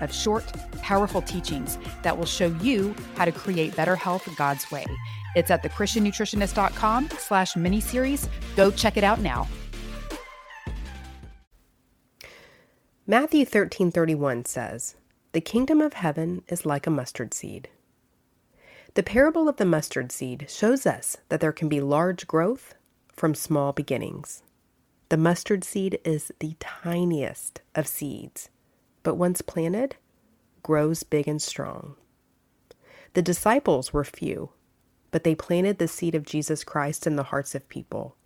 of short, powerful teachings that will show you how to create better health God's way. It's at thechristiannutritionist.com slash miniseries. Go check it out now. Matthew 13:31 says, "The kingdom of heaven is like a mustard seed." The parable of the mustard seed shows us that there can be large growth from small beginnings. The mustard seed is the tiniest of seeds but once planted, grows big and strong. The disciples were few, but they planted the seed of Jesus Christ in the hearts of people.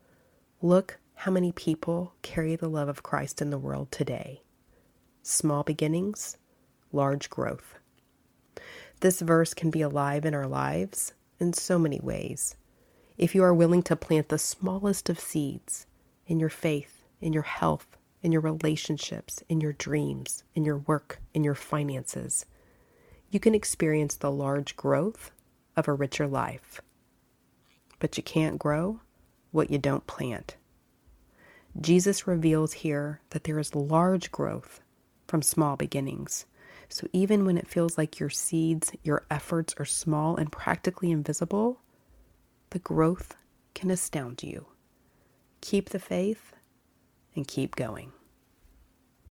Look how many people carry the love of Christ in the world today. Small beginnings, large growth. This verse can be alive in our lives in so many ways. If you are willing to plant the smallest of seeds in your faith, in your health, in your relationships, in your dreams, in your work, in your finances, you can experience the large growth of a richer life. But you can't grow what you don't plant. Jesus reveals here that there is large growth from small beginnings. So even when it feels like your seeds, your efforts are small and practically invisible, the growth can astound you. Keep the faith and keep going.